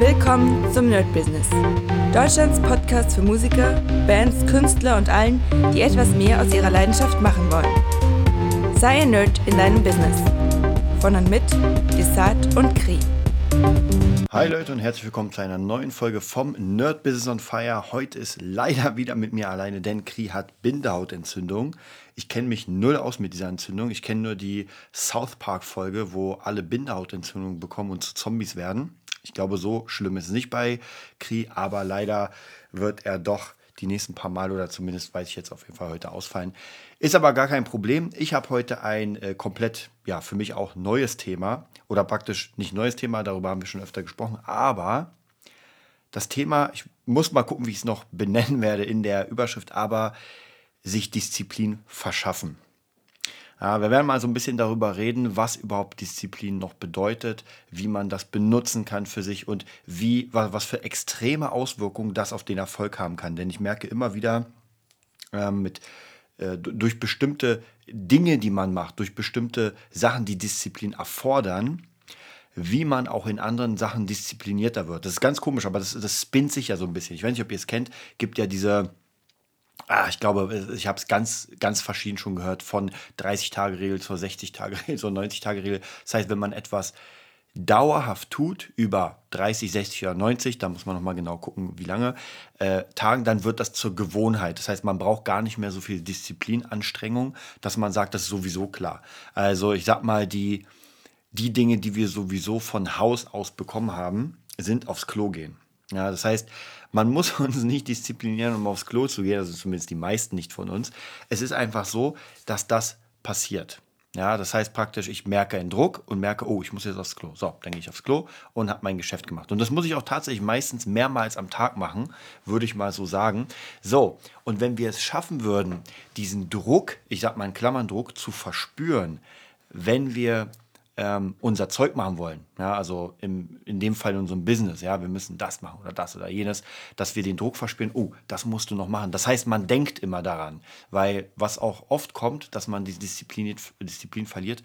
Willkommen zum Nerd Business. Deutschlands Podcast für Musiker, Bands, Künstler und allen, die etwas mehr aus ihrer Leidenschaft machen wollen. Sei ein Nerd in deinem Business. Von und mit Desart und Kri. Hi Leute und herzlich willkommen zu einer neuen Folge vom Nerd Business on Fire. Heute ist leider wieder mit mir alleine, denn Kri hat Bindehautentzündung. Ich kenne mich null aus mit dieser Entzündung. Ich kenne nur die South Park Folge, wo alle Bindehautentzündung bekommen und zu Zombies werden. Ich glaube, so schlimm ist es nicht bei Kri, aber leider wird er doch die nächsten paar Mal oder zumindest weiß ich jetzt auf jeden Fall heute ausfallen. Ist aber gar kein Problem. Ich habe heute ein äh, komplett, ja, für mich auch neues Thema oder praktisch nicht neues Thema, darüber haben wir schon öfter gesprochen, aber das Thema, ich muss mal gucken, wie ich es noch benennen werde in der Überschrift, aber sich Disziplin verschaffen. Ja, wir werden mal so ein bisschen darüber reden, was überhaupt Disziplin noch bedeutet, wie man das benutzen kann für sich und wie, was für extreme Auswirkungen das auf den Erfolg haben kann. Denn ich merke immer wieder äh, mit durch bestimmte Dinge, die man macht, durch bestimmte Sachen, die Disziplin erfordern, wie man auch in anderen Sachen disziplinierter wird. Das ist ganz komisch, aber das, das spinnt sich ja so ein bisschen. Ich weiß nicht, ob ihr es kennt, gibt ja diese Ah, ich glaube, ich habe es ganz, ganz verschieden schon gehört, von 30-Tage-Regel zur 60-Tage-Regel zur 90-Tage-Regel. Das heißt, wenn man etwas dauerhaft tut, über 30, 60 oder 90, da muss man nochmal genau gucken, wie lange, äh, Tagen, dann wird das zur Gewohnheit. Das heißt, man braucht gar nicht mehr so viel Disziplinanstrengung, dass man sagt, das ist sowieso klar. Also ich sag mal, die, die Dinge, die wir sowieso von Haus aus bekommen haben, sind aufs Klo gehen. Ja, das heißt, man muss uns nicht disziplinieren, um aufs Klo zu gehen, also zumindest die meisten nicht von uns. Es ist einfach so, dass das passiert. Ja, das heißt praktisch, ich merke einen Druck und merke, oh, ich muss jetzt aufs Klo. So, dann gehe ich aufs Klo und habe mein Geschäft gemacht. Und das muss ich auch tatsächlich meistens mehrmals am Tag machen, würde ich mal so sagen. So, und wenn wir es schaffen würden, diesen Druck, ich sage mal in Klammern Druck, zu verspüren, wenn wir ähm, unser Zeug machen wollen, ja, also im, in dem Fall in unserem Business, ja, wir müssen das machen oder das oder jenes, dass wir den Druck verspüren, oh, das musst du noch machen. Das heißt, man denkt immer daran, weil was auch oft kommt, dass man die Disziplin, Disziplin verliert,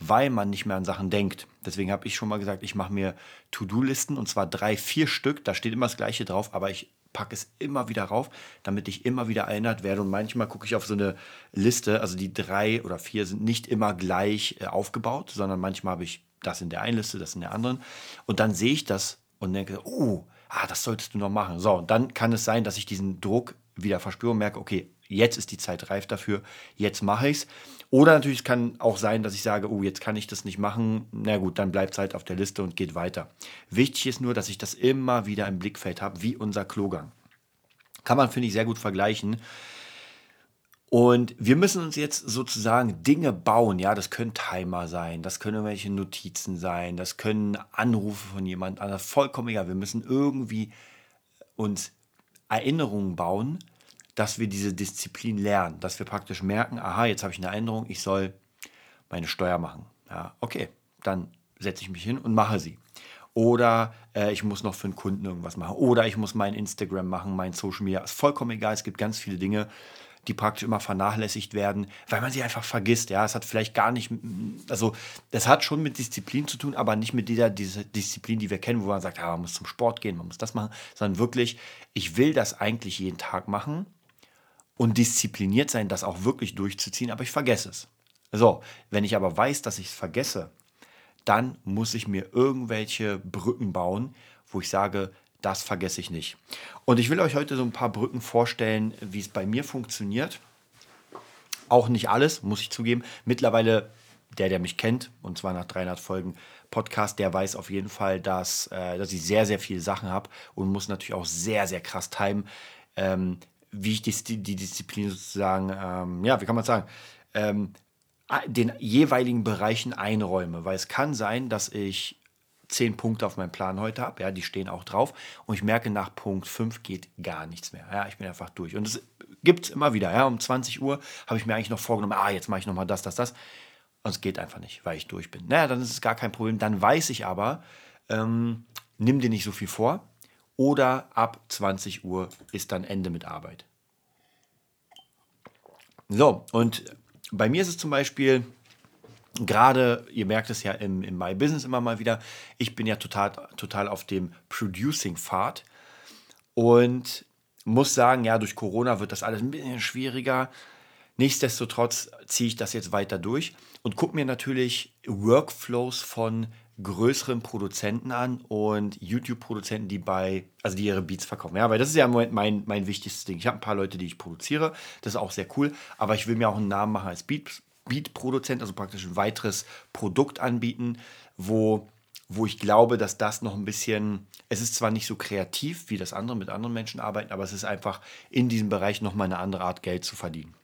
weil man nicht mehr an Sachen denkt. Deswegen habe ich schon mal gesagt, ich mache mir To-Do-Listen und zwar drei, vier Stück, da steht immer das gleiche drauf, aber ich packe es immer wieder rauf, damit ich immer wieder erinnert werde. Und manchmal gucke ich auf so eine Liste, also die drei oder vier sind nicht immer gleich äh, aufgebaut, sondern manchmal habe ich das in der einen Liste, das in der anderen. Und dann sehe ich das und denke, oh, ah, das solltest du noch machen. So, und dann kann es sein, dass ich diesen Druck wieder verspüre und merke, okay, jetzt ist die Zeit reif dafür, jetzt mache ich es. Oder natürlich kann auch sein, dass ich sage, oh, jetzt kann ich das nicht machen. Na gut, dann bleibt es halt auf der Liste und geht weiter. Wichtig ist nur, dass ich das immer wieder im Blickfeld habe, wie unser Klogang. Kann man, finde ich, sehr gut vergleichen. Und wir müssen uns jetzt sozusagen Dinge bauen. Ja, das können Timer sein, das können irgendwelche Notizen sein, das können Anrufe von jemand anderem. Vollkommen egal. Wir müssen irgendwie uns Erinnerungen bauen, dass wir diese Disziplin lernen, dass wir praktisch merken, aha, jetzt habe ich eine Erinnerung, ich soll meine Steuer machen. Ja, okay, dann setze ich mich hin und mache sie. Oder äh, ich muss noch für einen Kunden irgendwas machen. Oder ich muss mein Instagram machen, mein Social Media. Ist vollkommen egal. Es gibt ganz viele Dinge, die praktisch immer vernachlässigt werden, weil man sie einfach vergisst. Ja, es hat vielleicht gar nicht, also das hat schon mit Disziplin zu tun, aber nicht mit dieser, dieser Disziplin, die wir kennen, wo man sagt, ja, man muss zum Sport gehen, man muss das machen, sondern wirklich, ich will das eigentlich jeden Tag machen und diszipliniert sein, das auch wirklich durchzuziehen, aber ich vergesse es. So, wenn ich aber weiß, dass ich es vergesse, dann muss ich mir irgendwelche Brücken bauen, wo ich sage, das vergesse ich nicht. Und ich will euch heute so ein paar Brücken vorstellen, wie es bei mir funktioniert. Auch nicht alles, muss ich zugeben. Mittlerweile, der, der mich kennt, und zwar nach 300 Folgen Podcast, der weiß auf jeden Fall, dass, äh, dass ich sehr, sehr viele Sachen habe und muss natürlich auch sehr, sehr krass timen. Ähm, wie ich die, die Disziplin sozusagen, ähm, ja, wie kann man sagen, ähm, den jeweiligen Bereichen einräume. Weil es kann sein, dass ich zehn Punkte auf meinem Plan heute habe, ja, die stehen auch drauf und ich merke, nach Punkt 5 geht gar nichts mehr. Ja, ich bin einfach durch. Und es gibt es immer wieder. Ja, um 20 Uhr habe ich mir eigentlich noch vorgenommen, ah, jetzt mache ich nochmal das, das, das. Und es geht einfach nicht, weil ich durch bin. Naja, dann ist es gar kein Problem. Dann weiß ich aber, ähm, nimm dir nicht so viel vor, oder ab 20 Uhr ist dann Ende mit Arbeit. So, und bei mir ist es zum Beispiel, Gerade, ihr merkt es ja im, im My Business immer mal wieder, ich bin ja total, total auf dem Producing-Pfad und muss sagen, ja, durch Corona wird das alles ein bisschen schwieriger. Nichtsdestotrotz ziehe ich das jetzt weiter durch und gucke mir natürlich Workflows von größeren Produzenten an und YouTube-Produzenten, die bei, also die ihre Beats verkaufen. Ja, weil das ist ja im Moment mein, mein wichtigstes Ding. Ich habe ein paar Leute, die ich produziere, das ist auch sehr cool, aber ich will mir auch einen Namen machen als Beat, Beat-Produzent, also praktisch ein weiteres Produkt anbieten, wo, wo ich glaube, dass das noch ein bisschen, es ist zwar nicht so kreativ wie das andere mit anderen Menschen arbeiten, aber es ist einfach in diesem Bereich nochmal eine andere Art Geld zu verdienen.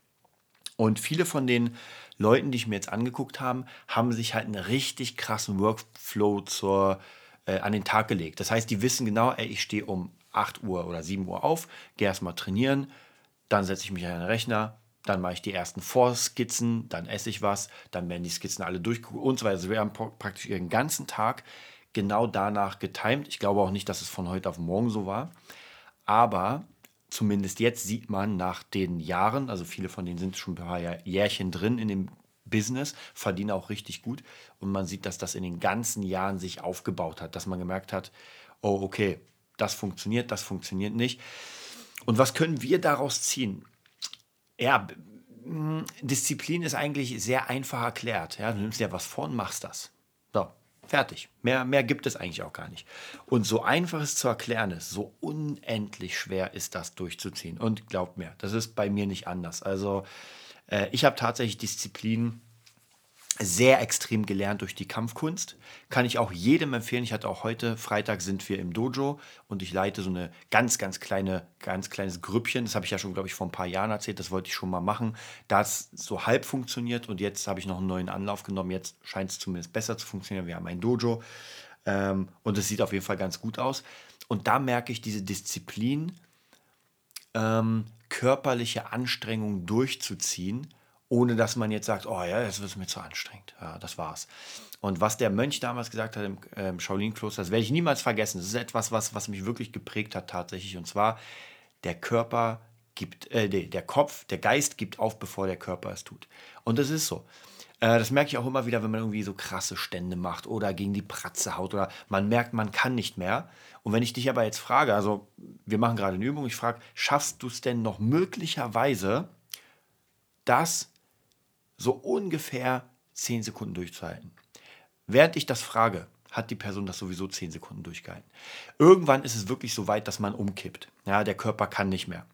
Und viele von den Leuten, die ich mir jetzt angeguckt habe, haben sich halt einen richtig krassen Workflow zur, äh, an den Tag gelegt. Das heißt, die wissen genau, ey, ich stehe um 8 Uhr oder 7 Uhr auf, gehe erstmal trainieren, dann setze ich mich an den Rechner, dann mache ich die ersten Vorskizzen, dann esse ich was, dann werden die Skizzen alle durchgeguckt und so weiter. Also wir haben praktisch ihren ganzen Tag genau danach getimt. Ich glaube auch nicht, dass es von heute auf morgen so war. Aber zumindest jetzt sieht man nach den Jahren, also viele von denen sind schon ein paar Jährchen drin in dem Business, verdienen auch richtig gut. Und man sieht, dass das in den ganzen Jahren sich aufgebaut hat, dass man gemerkt hat, oh, okay, das funktioniert, das funktioniert nicht. Und was können wir daraus ziehen? Ja, Disziplin ist eigentlich sehr einfach erklärt. Ja, du nimmst dir was vor und machst das. Fertig. Mehr, mehr gibt es eigentlich auch gar nicht. Und so einfach es zu erklären ist, so unendlich schwer ist das durchzuziehen. Und glaubt mir, das ist bei mir nicht anders. Also äh, ich habe tatsächlich Disziplin sehr extrem gelernt durch die Kampfkunst. Kann ich auch jedem empfehlen. Ich hatte auch heute, Freitag sind wir im Dojo und ich leite so eine ganz, ganz kleine, ganz kleines Grüppchen. Das habe ich ja schon, glaube ich, vor ein paar Jahren erzählt. Das wollte ich schon mal machen. Das so halb funktioniert und jetzt habe ich noch einen neuen Anlauf genommen. Jetzt scheint es zumindest besser zu funktionieren. Wir haben ein Dojo ähm, und es sieht auf jeden Fall ganz gut aus. Und da merke ich diese Disziplin, ähm, körperliche Anstrengungen durchzuziehen ohne dass man jetzt sagt, oh ja, das wird mir zu anstrengend. Ja, das war's. Und was der Mönch damals gesagt hat im ähm, Shaolin-Kloster, das werde ich niemals vergessen. Das ist etwas, was, was mich wirklich geprägt hat tatsächlich. Und zwar, der Körper gibt, äh, der Kopf, der Geist gibt auf, bevor der Körper es tut. Und das ist so. Äh, das merke ich auch immer wieder, wenn man irgendwie so krasse Stände macht oder gegen die Pratze haut oder man merkt, man kann nicht mehr. Und wenn ich dich aber jetzt frage, also wir machen gerade eine Übung, ich frage, schaffst du es denn noch möglicherweise, das so ungefähr 10 Sekunden durchzuhalten. Während ich das frage, hat die Person das sowieso 10 Sekunden durchgehalten. Irgendwann ist es wirklich so weit, dass man umkippt. Ja, der Körper kann nicht mehr.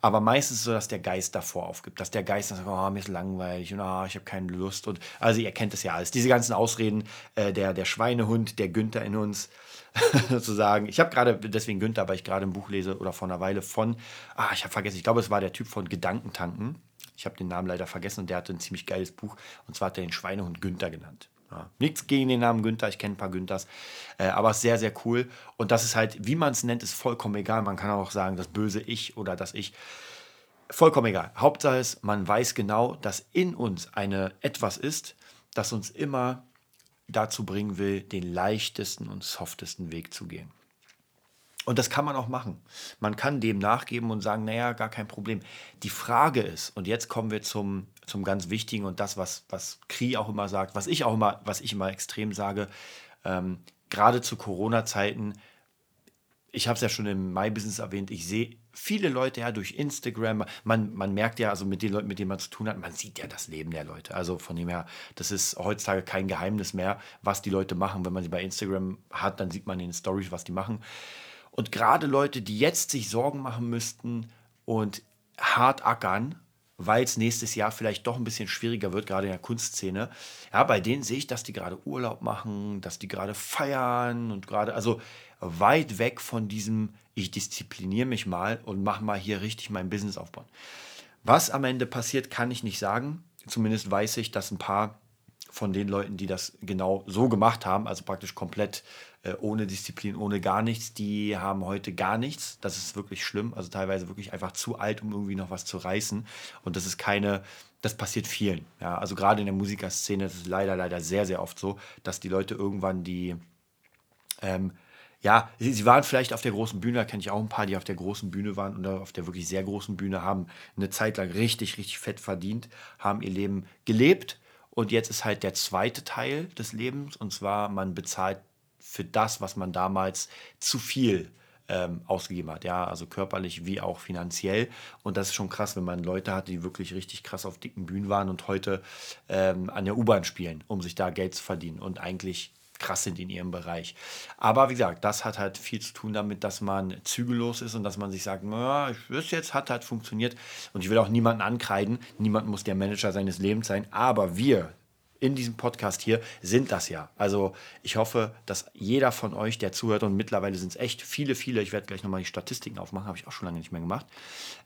Aber meistens so, dass der Geist davor aufgibt, dass der Geist sagt, oh, mir ist langweilig und oh, ich habe keine Lust. Und also ihr kennt das ja alles. Diese ganzen Ausreden, äh, der, der Schweinehund, der Günther in uns, sozusagen. Ich habe gerade, deswegen Günther, weil ich gerade ein Buch lese oder vor einer Weile von, ah, ich habe vergessen, ich glaube, es war der Typ von Gedankentanken. Ich habe den Namen leider vergessen und der hatte ein ziemlich geiles Buch. Und zwar hat er den Schweinehund Günther genannt. Ja, nichts gegen den Namen Günther, ich kenne ein paar Günthers, äh, aber sehr, sehr cool. Und das ist halt, wie man es nennt, ist vollkommen egal. Man kann auch sagen, das böse Ich oder das Ich. Vollkommen egal. Hauptsache ist, man weiß genau, dass in uns eine etwas ist, das uns immer dazu bringen will, den leichtesten und softesten Weg zu gehen. Und das kann man auch machen. Man kann dem nachgeben und sagen, naja, gar kein Problem. Die Frage ist, und jetzt kommen wir zum, zum ganz Wichtigen und das, was, was Kri auch immer sagt, was ich auch immer, was ich immer extrem sage, ähm, gerade zu Corona-Zeiten, ich habe es ja schon im My-Business erwähnt, ich sehe viele Leute ja durch Instagram, man, man merkt ja, also mit den Leuten, mit denen man zu tun hat, man sieht ja das Leben der Leute. Also von dem her, das ist heutzutage kein Geheimnis mehr, was die Leute machen. Wenn man sie bei Instagram hat, dann sieht man in den Stories, was die machen. Und gerade Leute, die jetzt sich Sorgen machen müssten und hart ackern, weil es nächstes Jahr vielleicht doch ein bisschen schwieriger wird, gerade in der Kunstszene. Ja, bei denen sehe ich, dass die gerade Urlaub machen, dass die gerade feiern und gerade, also weit weg von diesem, ich diszipliniere mich mal und mache mal hier richtig mein Business aufbauen. Was am Ende passiert, kann ich nicht sagen. Zumindest weiß ich, dass ein paar von den Leuten, die das genau so gemacht haben, also praktisch komplett äh, ohne Disziplin, ohne gar nichts, die haben heute gar nichts. Das ist wirklich schlimm. Also teilweise wirklich einfach zu alt, um irgendwie noch was zu reißen. Und das ist keine, das passiert vielen. Ja, also gerade in der Musikerszene ist es leider, leider sehr, sehr oft so, dass die Leute irgendwann die, ähm, ja, sie, sie, waren vielleicht auf der großen Bühne, da kenne ich auch ein paar, die auf der großen Bühne waren oder auf der wirklich sehr großen Bühne, haben eine Zeit lang richtig, richtig fett verdient, haben ihr Leben gelebt Und jetzt ist halt der zweite Teil des Lebens, und zwar man bezahlt für das, was man damals zu viel ähm, ausgegeben hat, ja, also körperlich wie auch finanziell. Und das ist schon krass, wenn man Leute hat, die wirklich richtig krass auf dicken Bühnen waren und heute ähm, an der U-Bahn spielen, um sich da Geld zu verdienen und eigentlich krass sind in ihrem Bereich. Aber wie gesagt, das hat halt viel zu tun damit, dass man zügellos ist und dass man sich sagt, naja, das jetzt hat halt funktioniert. Und ich will auch niemanden ankreiden, niemand muss der Manager seines Lebens sein, aber wir in diesem Podcast hier sind das ja. Also ich hoffe, dass jeder von euch, der zuhört, und mittlerweile sind es echt viele, viele, ich werde gleich nochmal die Statistiken aufmachen, habe ich auch schon lange nicht mehr gemacht.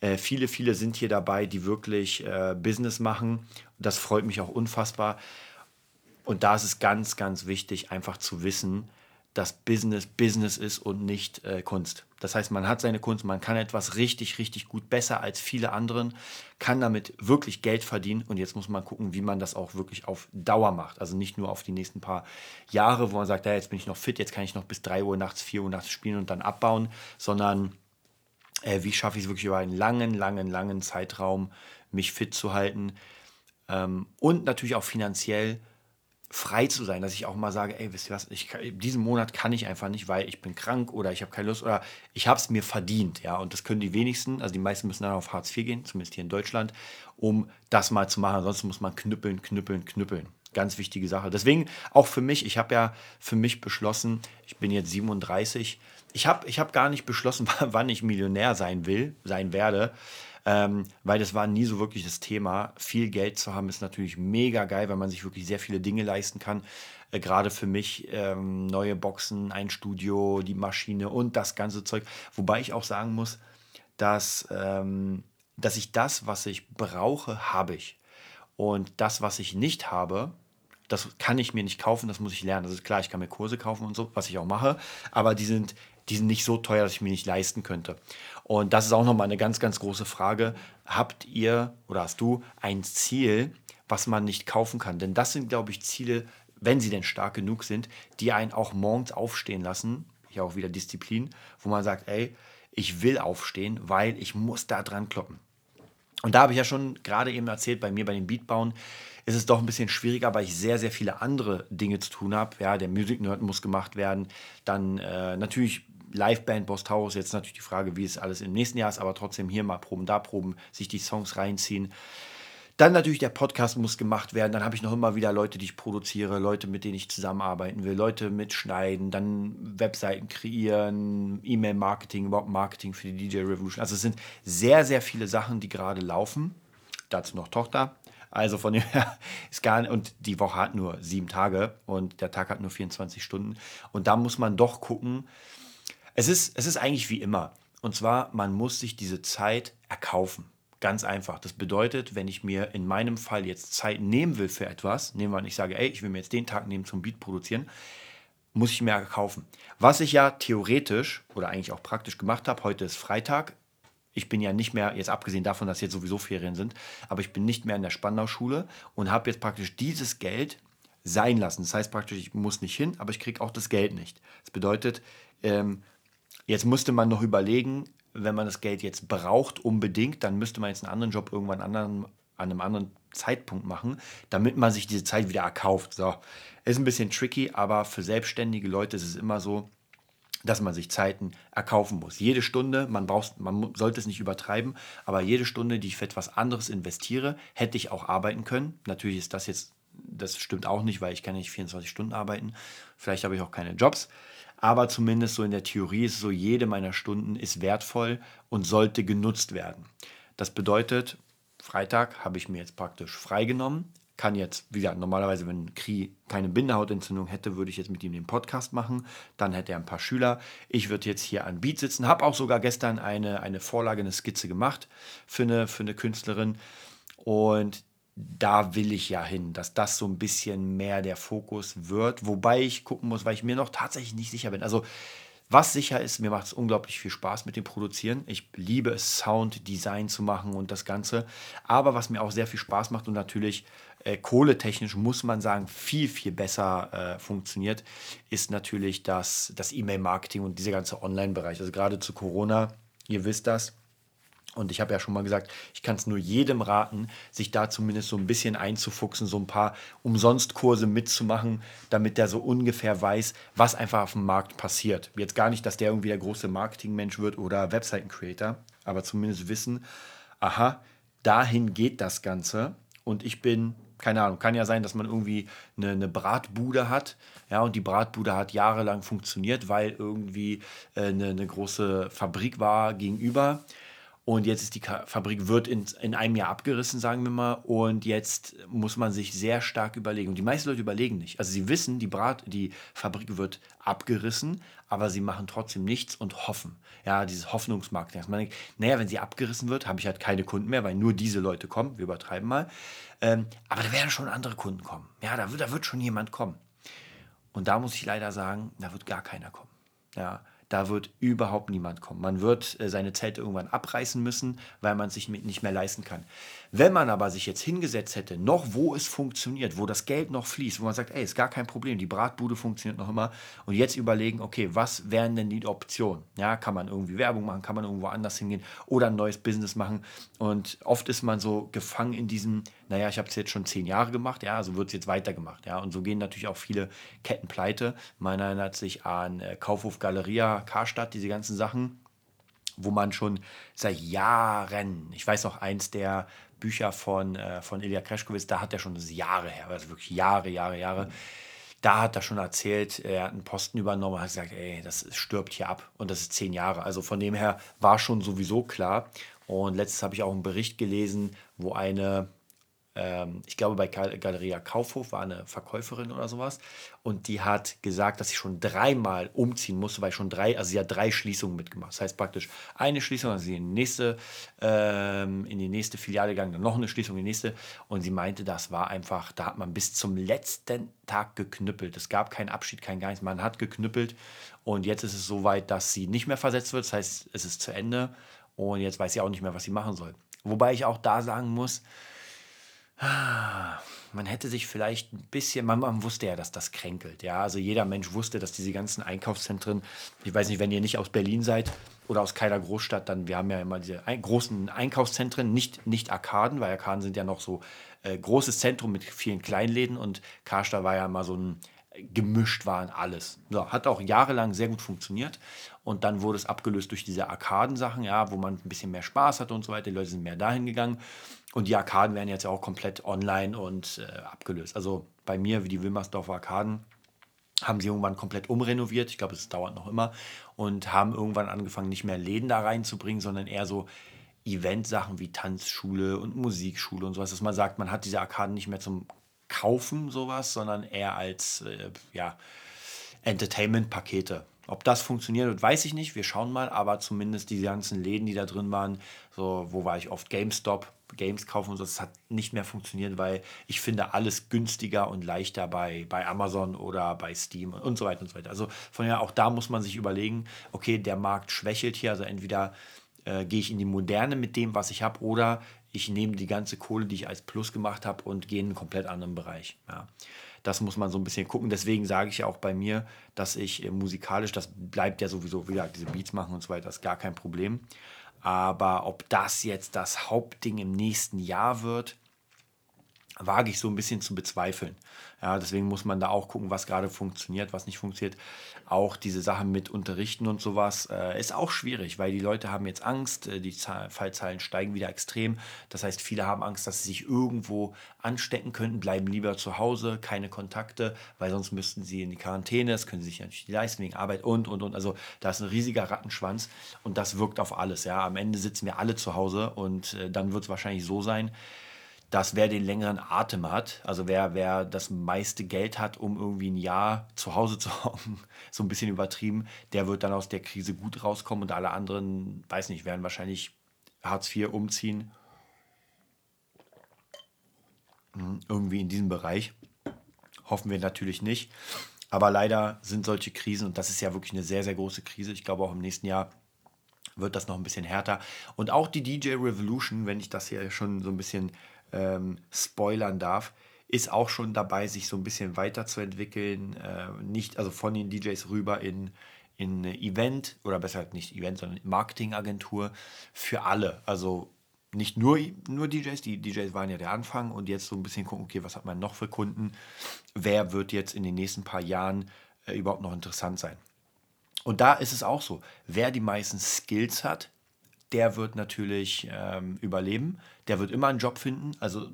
Äh, viele, viele sind hier dabei, die wirklich äh, Business machen. Das freut mich auch unfassbar. Und da ist es ganz, ganz wichtig, einfach zu wissen, dass Business Business ist und nicht äh, Kunst. Das heißt, man hat seine Kunst, man kann etwas richtig, richtig gut, besser als viele anderen, kann damit wirklich Geld verdienen und jetzt muss man gucken, wie man das auch wirklich auf Dauer macht. Also nicht nur auf die nächsten paar Jahre, wo man sagt, ja, jetzt bin ich noch fit, jetzt kann ich noch bis 3 Uhr nachts, 4 Uhr nachts spielen und dann abbauen, sondern äh, wie schaffe ich es wirklich über einen langen, langen, langen Zeitraum, mich fit zu halten ähm, und natürlich auch finanziell frei zu sein, dass ich auch mal sage, ey, wisst ihr was, ich, diesen Monat kann ich einfach nicht, weil ich bin krank oder ich habe keine Lust oder ich habe es mir verdient, ja, und das können die wenigsten, also die meisten müssen dann auf Hartz IV gehen, zumindest hier in Deutschland, um das mal zu machen, ansonsten muss man knüppeln, knüppeln, knüppeln. Ganz wichtige Sache. Deswegen auch für mich, ich habe ja für mich beschlossen, ich bin jetzt 37, ich habe ich hab gar nicht beschlossen, wann ich Millionär sein will, sein werde ähm, weil das war nie so wirklich das Thema. Viel Geld zu haben ist natürlich mega geil, weil man sich wirklich sehr viele Dinge leisten kann. Äh, Gerade für mich ähm, neue Boxen, ein Studio, die Maschine und das ganze Zeug. Wobei ich auch sagen muss, dass, ähm, dass ich das, was ich brauche, habe ich. Und das, was ich nicht habe, das kann ich mir nicht kaufen, das muss ich lernen. Das ist klar, ich kann mir Kurse kaufen und so, was ich auch mache, aber die sind, die sind nicht so teuer, dass ich mir nicht leisten könnte. Und das ist auch nochmal eine ganz, ganz große Frage. Habt ihr oder hast du ein Ziel, was man nicht kaufen kann? Denn das sind, glaube ich, Ziele, wenn sie denn stark genug sind, die einen auch morgens aufstehen lassen. Hier auch wieder Disziplin, wo man sagt, ey, ich will aufstehen, weil ich muss da dran kloppen. Und da habe ich ja schon gerade eben erzählt, bei mir bei den Beatbauen ist es doch ein bisschen schwieriger, weil ich sehr, sehr viele andere Dinge zu tun habe. Ja, der Music Nerd muss gemacht werden. Dann äh, natürlich Liveband Boss Taurus. Jetzt natürlich die Frage, wie es alles im nächsten Jahr ist, aber trotzdem hier mal proben, da proben, sich die Songs reinziehen. Dann natürlich der Podcast muss gemacht werden. Dann habe ich noch immer wieder Leute, die ich produziere, Leute, mit denen ich zusammenarbeiten will, Leute mitschneiden, dann Webseiten kreieren, E-Mail-Marketing, überhaupt Marketing für die DJ Revolution. Also es sind sehr, sehr viele Sachen, die gerade laufen. Dazu noch Tochter. Also von dem her ist gar nicht, und die Woche hat nur sieben Tage und der Tag hat nur 24 Stunden. Und da muss man doch gucken, es ist, es ist eigentlich wie immer. Und zwar, man muss sich diese Zeit erkaufen. Ganz einfach. Das bedeutet, wenn ich mir in meinem Fall jetzt Zeit nehmen will für etwas, nehmen wir an, ich sage, ey, ich will mir jetzt den Tag nehmen zum Beat produzieren, muss ich mir erkaufen. Was ich ja theoretisch oder eigentlich auch praktisch gemacht habe, heute ist Freitag. Ich bin ja nicht mehr, jetzt abgesehen davon, dass jetzt sowieso Ferien sind, aber ich bin nicht mehr in der Spandau-Schule und habe jetzt praktisch dieses Geld sein lassen. Das heißt praktisch, ich muss nicht hin, aber ich kriege auch das Geld nicht. Das bedeutet, ähm, Jetzt musste man noch überlegen, wenn man das Geld jetzt braucht unbedingt, dann müsste man jetzt einen anderen Job irgendwann anderen, an einem anderen Zeitpunkt machen, damit man sich diese Zeit wieder erkauft. So, ist ein bisschen tricky, aber für selbstständige Leute ist es immer so, dass man sich Zeiten erkaufen muss. Jede Stunde, man, braucht, man sollte es nicht übertreiben, aber jede Stunde, die ich für etwas anderes investiere, hätte ich auch arbeiten können. Natürlich ist das jetzt, das stimmt auch nicht, weil ich kann nicht 24 Stunden arbeiten. Vielleicht habe ich auch keine Jobs. Aber zumindest so in der Theorie ist so, jede meiner Stunden ist wertvoll und sollte genutzt werden. Das bedeutet, Freitag habe ich mir jetzt praktisch freigenommen. Kann jetzt, wie gesagt, normalerweise, wenn Kri keine Bindehautentzündung hätte, würde ich jetzt mit ihm den Podcast machen. Dann hätte er ein paar Schüler. Ich würde jetzt hier an Beat sitzen. Habe auch sogar gestern eine, eine Vorlage, eine Skizze gemacht für eine, für eine Künstlerin. Und da will ich ja hin, dass das so ein bisschen mehr der Fokus wird. Wobei ich gucken muss, weil ich mir noch tatsächlich nicht sicher bin. Also, was sicher ist, mir macht es unglaublich viel Spaß mit dem Produzieren. Ich liebe es, Sounddesign zu machen und das Ganze. Aber was mir auch sehr viel Spaß macht und natürlich äh, kohletechnisch, muss man sagen, viel, viel besser äh, funktioniert, ist natürlich das, das E-Mail-Marketing und dieser ganze Online-Bereich. Also gerade zu Corona, ihr wisst das, Und ich habe ja schon mal gesagt, ich kann es nur jedem raten, sich da zumindest so ein bisschen einzufuchsen, so ein paar Umsonstkurse mitzumachen, damit der so ungefähr weiß, was einfach auf dem Markt passiert. Jetzt gar nicht, dass der irgendwie der große Marketingmensch wird oder Webseiten-Creator, aber zumindest wissen, aha, dahin geht das Ganze. Und ich bin, keine Ahnung, kann ja sein, dass man irgendwie eine, eine Bratbude hat. Ja, und die Bratbude hat jahrelang funktioniert, weil irgendwie äh, eine, eine große Fabrik war gegenüber. Und jetzt ist die Fabrik wird in, in einem Jahr abgerissen, sagen wir mal. Und jetzt muss man sich sehr stark überlegen. Und die meisten Leute überlegen nicht. Also sie wissen, die, Brat, die Fabrik wird abgerissen, aber sie machen trotzdem nichts und hoffen. Ja, dieses Hoffnungsmarketing. Also man denkt, naja, wenn sie abgerissen wird, habe ich halt keine Kunden mehr, weil nur diese Leute kommen. Wir übertreiben mal. Ähm, aber da werden schon andere Kunden kommen. Ja, da wird, da wird schon jemand kommen. Und da muss ich leider sagen, da wird gar keiner kommen. Ja, da wird überhaupt niemand kommen. Man wird äh, seine Zelte irgendwann abreißen müssen, weil man es sich nicht mehr leisten kann. Wenn man aber sich jetzt hingesetzt hätte, noch wo es funktioniert, wo das Geld noch fließt, wo man sagt, ey, ist gar kein Problem, die Bratbude funktioniert noch immer und jetzt überlegen, okay, was wären denn die Optionen? Ja, kann man irgendwie Werbung machen, kann man irgendwo anders hingehen oder ein neues Business machen und oft ist man so gefangen in diesem, naja, ich habe es jetzt schon zehn Jahre gemacht, ja, also wird es jetzt weitergemacht, ja, und so gehen natürlich auch viele Ketten pleite. Man erinnert sich an äh, Kaufhof Galeria, Karstadt, diese ganzen Sachen wo man schon seit Jahren, ich weiß noch, eins der Bücher von, äh, von Ilya Kreschkowitz, da hat er schon, das ist Jahre her, also wirklich Jahre, Jahre, Jahre, da hat er schon erzählt, er hat einen Posten übernommen hat gesagt, ey, das stirbt hier ab und das ist zehn Jahre. Also von dem her war schon sowieso klar. Und letztes habe ich auch einen Bericht gelesen, wo eine ähm, ich glaube, bei Galeria Kaufhof war eine Verkäuferin oder sowas. Und die hat gesagt, dass sie schon dreimal umziehen musste, weil schon drei, also sie hat drei Schließungen mitgemacht. Das heißt praktisch eine Schließung, also sie in die nächste, ähm, in die nächste Filiale gegangen, dann noch eine Schließung, die nächste. Und sie meinte, das war einfach, da hat man bis zum letzten Tag geknüppelt. Es gab keinen Abschied, kein gar nichts. Man hat geknüppelt. Und jetzt ist es so weit, dass sie nicht mehr versetzt wird. Das heißt, es ist zu Ende. Und jetzt weiß sie auch nicht mehr, was sie machen soll. Wobei ich auch da sagen muss, man hätte sich vielleicht ein bisschen, man, man, wusste ja, dass das kränkelt. Ja, also jeder Mensch wusste, dass diese ganzen Einkaufszentren, ich weiß nicht, wenn ihr nicht aus Berlin seid oder aus keiner Großstadt, dann wir haben ja immer diese ein, großen Einkaufszentren, nicht, nicht Arkaden, weil Arkaden sind ja noch so äh, großes Zentrum mit vielen Kleinläden und Karstadt war ja immer so ein gemischt waren alles. So, hat auch jahrelang sehr gut funktioniert und dann wurde es abgelöst durch diese Arkadensachen, ja, wo man ein bisschen mehr Spaß hatte und so weiter. Die Leute sind mehr dahin gegangen und die Arkaden werden jetzt auch komplett online und äh, abgelöst. Also bei mir, wie die Wilmersdorfer Arkaden, haben sie irgendwann komplett umrenoviert. Ich glaube, es dauert noch immer. Und haben irgendwann angefangen, nicht mehr Läden da reinzubringen, sondern eher so Eventsachen wie Tanzschule und Musikschule und sowas, dass man sagt, man hat diese Arkaden nicht mehr zum Kaufen, sowas, sondern eher als äh, ja, Entertainment-Pakete. Ob das funktioniert, weiß ich nicht. Wir schauen mal, aber zumindest die ganzen Läden, die da drin waren, so, wo war ich oft? GameStop, Games kaufen und so, das hat nicht mehr funktioniert, weil ich finde alles günstiger und leichter bei, bei Amazon oder bei Steam und so weiter und so weiter. Also von daher auch da muss man sich überlegen, okay, der Markt schwächelt hier, also entweder äh, gehe ich in die Moderne mit dem, was ich habe, oder ich nehme die ganze Kohle, die ich als Plus gemacht habe und gehe in einen komplett anderen Bereich. Ja. Das muss man so ein bisschen gucken. Deswegen sage ich ja auch bei mir, dass ich äh, musikalisch, das bleibt ja sowieso, wieder diese Beats machen und so weiter, ist gar kein Problem. Aber ob das jetzt das Hauptding im nächsten Jahr wird, wage ich so ein bisschen zu bezweifeln. Ja, deswegen muss man da auch gucken, was gerade funktioniert, was nicht funktioniert. Auch diese Sachen mit Unterrichten und sowas äh, ist auch schwierig, weil die Leute haben jetzt Angst, äh, die Zahl, Fallzahlen steigen wieder extrem. Das heißt, viele haben Angst, dass sie sich irgendwo anstecken könnten, bleiben lieber zu Hause, keine Kontakte, weil sonst müssten sie in die Quarantäne, das können sie sich natürlich nicht leisten wegen Arbeit und, und, und. Also da ist ein riesiger Rattenschwanz und das wirkt auf alles. Ja. Am Ende sitzen wir alle zu Hause und äh, dann wird es wahrscheinlich so sein, dass wer den längeren Atem hat, also wer, wer das meiste Geld hat, um irgendwie ein Jahr zu Hause zu hocken, so ein bisschen übertrieben, der wird dann aus der Krise gut rauskommen und alle anderen, weiß nicht, werden wahrscheinlich Hartz IV umziehen. Hm, irgendwie in diesem Bereich. Hoffen wir natürlich nicht. Aber leider sind solche Krisen, und das ist ja wirklich eine sehr, sehr große Krise, ich glaube auch im nächsten Jahr wird das noch ein bisschen härter. Und auch die DJ Revolution, wenn ich das hier schon so ein bisschen ähm, spoilern darf, ist auch schon dabei, sich so ein bisschen weiterzuentwickeln. Äh, nicht, also von den DJs rüber in, in Event oder besser nicht Event, sondern Marketingagentur für alle. Also nicht nur, nur DJs, die DJs waren ja der Anfang und jetzt so ein bisschen gucken, okay, was hat man noch für Kunden? Wer wird jetzt in den nächsten paar Jahren äh, überhaupt noch interessant sein? Und da ist es auch so, wer die meisten Skills hat, der wird natürlich ähm, überleben, der wird immer einen Job finden. Also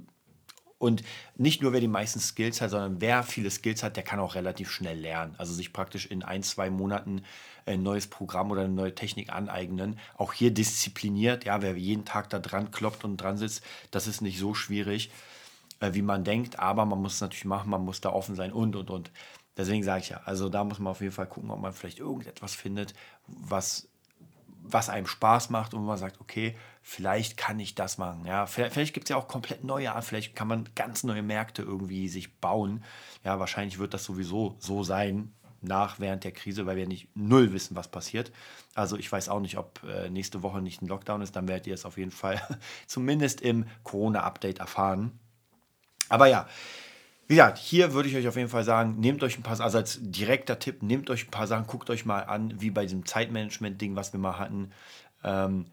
und nicht nur wer die meisten Skills hat, sondern wer viele Skills hat, der kann auch relativ schnell lernen. Also sich praktisch in ein, zwei Monaten ein neues Programm oder eine neue Technik aneignen. Auch hier diszipliniert, ja, wer jeden Tag da dran kloppt und dran sitzt, das ist nicht so schwierig, äh, wie man denkt, aber man muss es natürlich machen, man muss da offen sein und und und. Deswegen sage ich ja, also da muss man auf jeden Fall gucken, ob man vielleicht irgendetwas findet, was was einem Spaß macht und man sagt, okay, vielleicht kann ich das machen. Ja, vielleicht, vielleicht gibt es ja auch komplett neue vielleicht kann man ganz neue Märkte irgendwie sich bauen. Ja, wahrscheinlich wird das sowieso so sein nach während der Krise, weil wir nicht null wissen, was passiert. Also ich weiß auch nicht, ob äh, nächste Woche nicht ein Lockdown ist, dann werdet ihr es auf jeden Fall zumindest im Corona-Update erfahren. Aber ja, wie gesagt, hier würde ich euch auf jeden Fall sagen, nehmt euch ein paar, also als direkter Tipp, nehmt euch ein paar Sachen, guckt euch mal an, wie bei diesem Zeitmanagement-Ding, was wir mal hatten. Ähm,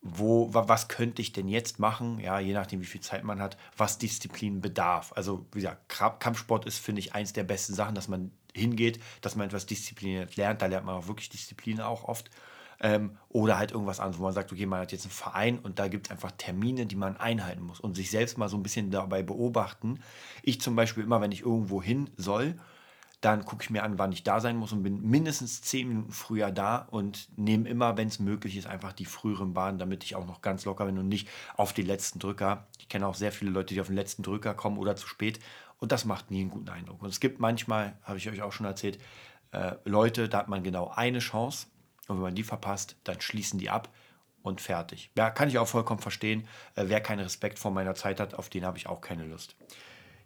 wo, was könnte ich denn jetzt machen? Ja, je nachdem, wie viel Zeit man hat, was Disziplin bedarf. Also, wie gesagt, Kampfsport ist, finde ich, eins der besten Sachen, dass man hingeht, dass man etwas diszipliniert lernt. Da lernt man auch wirklich Disziplin auch oft. Ähm, oder halt irgendwas anderes, wo man sagt, okay, man hat jetzt einen Verein und da gibt es einfach Termine, die man einhalten muss und sich selbst mal so ein bisschen dabei beobachten. Ich zum Beispiel immer, wenn ich irgendwo hin soll, dann gucke ich mir an, wann ich da sein muss und bin mindestens zehn Minuten früher da und nehme immer, wenn es möglich ist, einfach die früheren Bahnen, damit ich auch noch ganz locker bin und nicht auf die letzten Drücker. Ich kenne auch sehr viele Leute, die auf den letzten Drücker kommen oder zu spät und das macht nie einen guten Eindruck. Und es gibt manchmal, habe ich euch auch schon erzählt, äh, Leute, da hat man genau eine Chance und wenn man die verpasst, dann schließen die ab und fertig. Ja, kann ich auch vollkommen verstehen. Äh, wer keinen Respekt vor meiner Zeit hat, auf den habe ich auch keine Lust.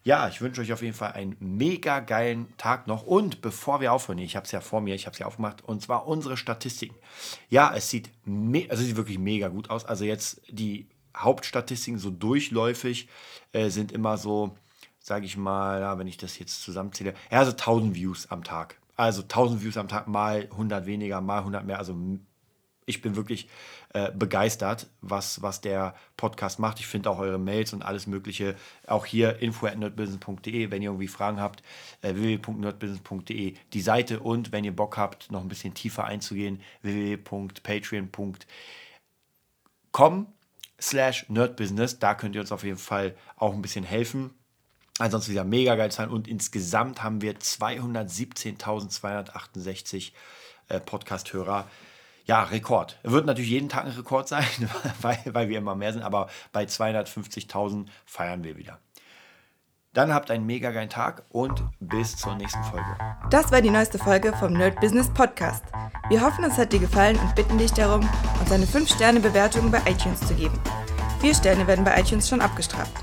Ja, ich wünsche euch auf jeden Fall einen mega geilen Tag noch. Und bevor wir aufhören, ich habe es ja vor mir, ich habe es ja aufgemacht, und zwar unsere Statistiken. Ja, es sieht, also sieht wirklich mega gut aus. Also jetzt die Hauptstatistiken so durchläufig äh, sind immer so, sage ich mal, ja, wenn ich das jetzt zusammenzähle, ja, so 1000 Views am Tag. Also 1000 Views am Tag, mal 100 weniger, mal 100 mehr. Also ich bin wirklich äh, begeistert, was, was der Podcast macht. Ich finde auch eure Mails und alles Mögliche. Auch hier info.nerdbusiness.de, wenn ihr irgendwie Fragen habt, äh, www.nerdbusiness.de die Seite und wenn ihr Bock habt, noch ein bisschen tiefer einzugehen, www.patreon.com slash nerdbusiness. Da könnt ihr uns auf jeden Fall auch ein bisschen helfen. Ansonsten wieder mega geil sein und insgesamt haben wir 217.268 äh, Podcast-Hörer. Ja, Rekord. Wird natürlich jeden Tag ein Rekord sein, weil, weil wir immer mehr sind, aber bei 250.000 feiern wir wieder. Dann habt einen mega geilen Tag und bis zur nächsten Folge. Das war die neueste Folge vom Nerd Business Podcast. Wir hoffen, es hat dir gefallen und bitten dich darum, uns eine 5-Sterne-Bewertung bei iTunes zu geben. Vier Sterne werden bei iTunes schon abgestraft.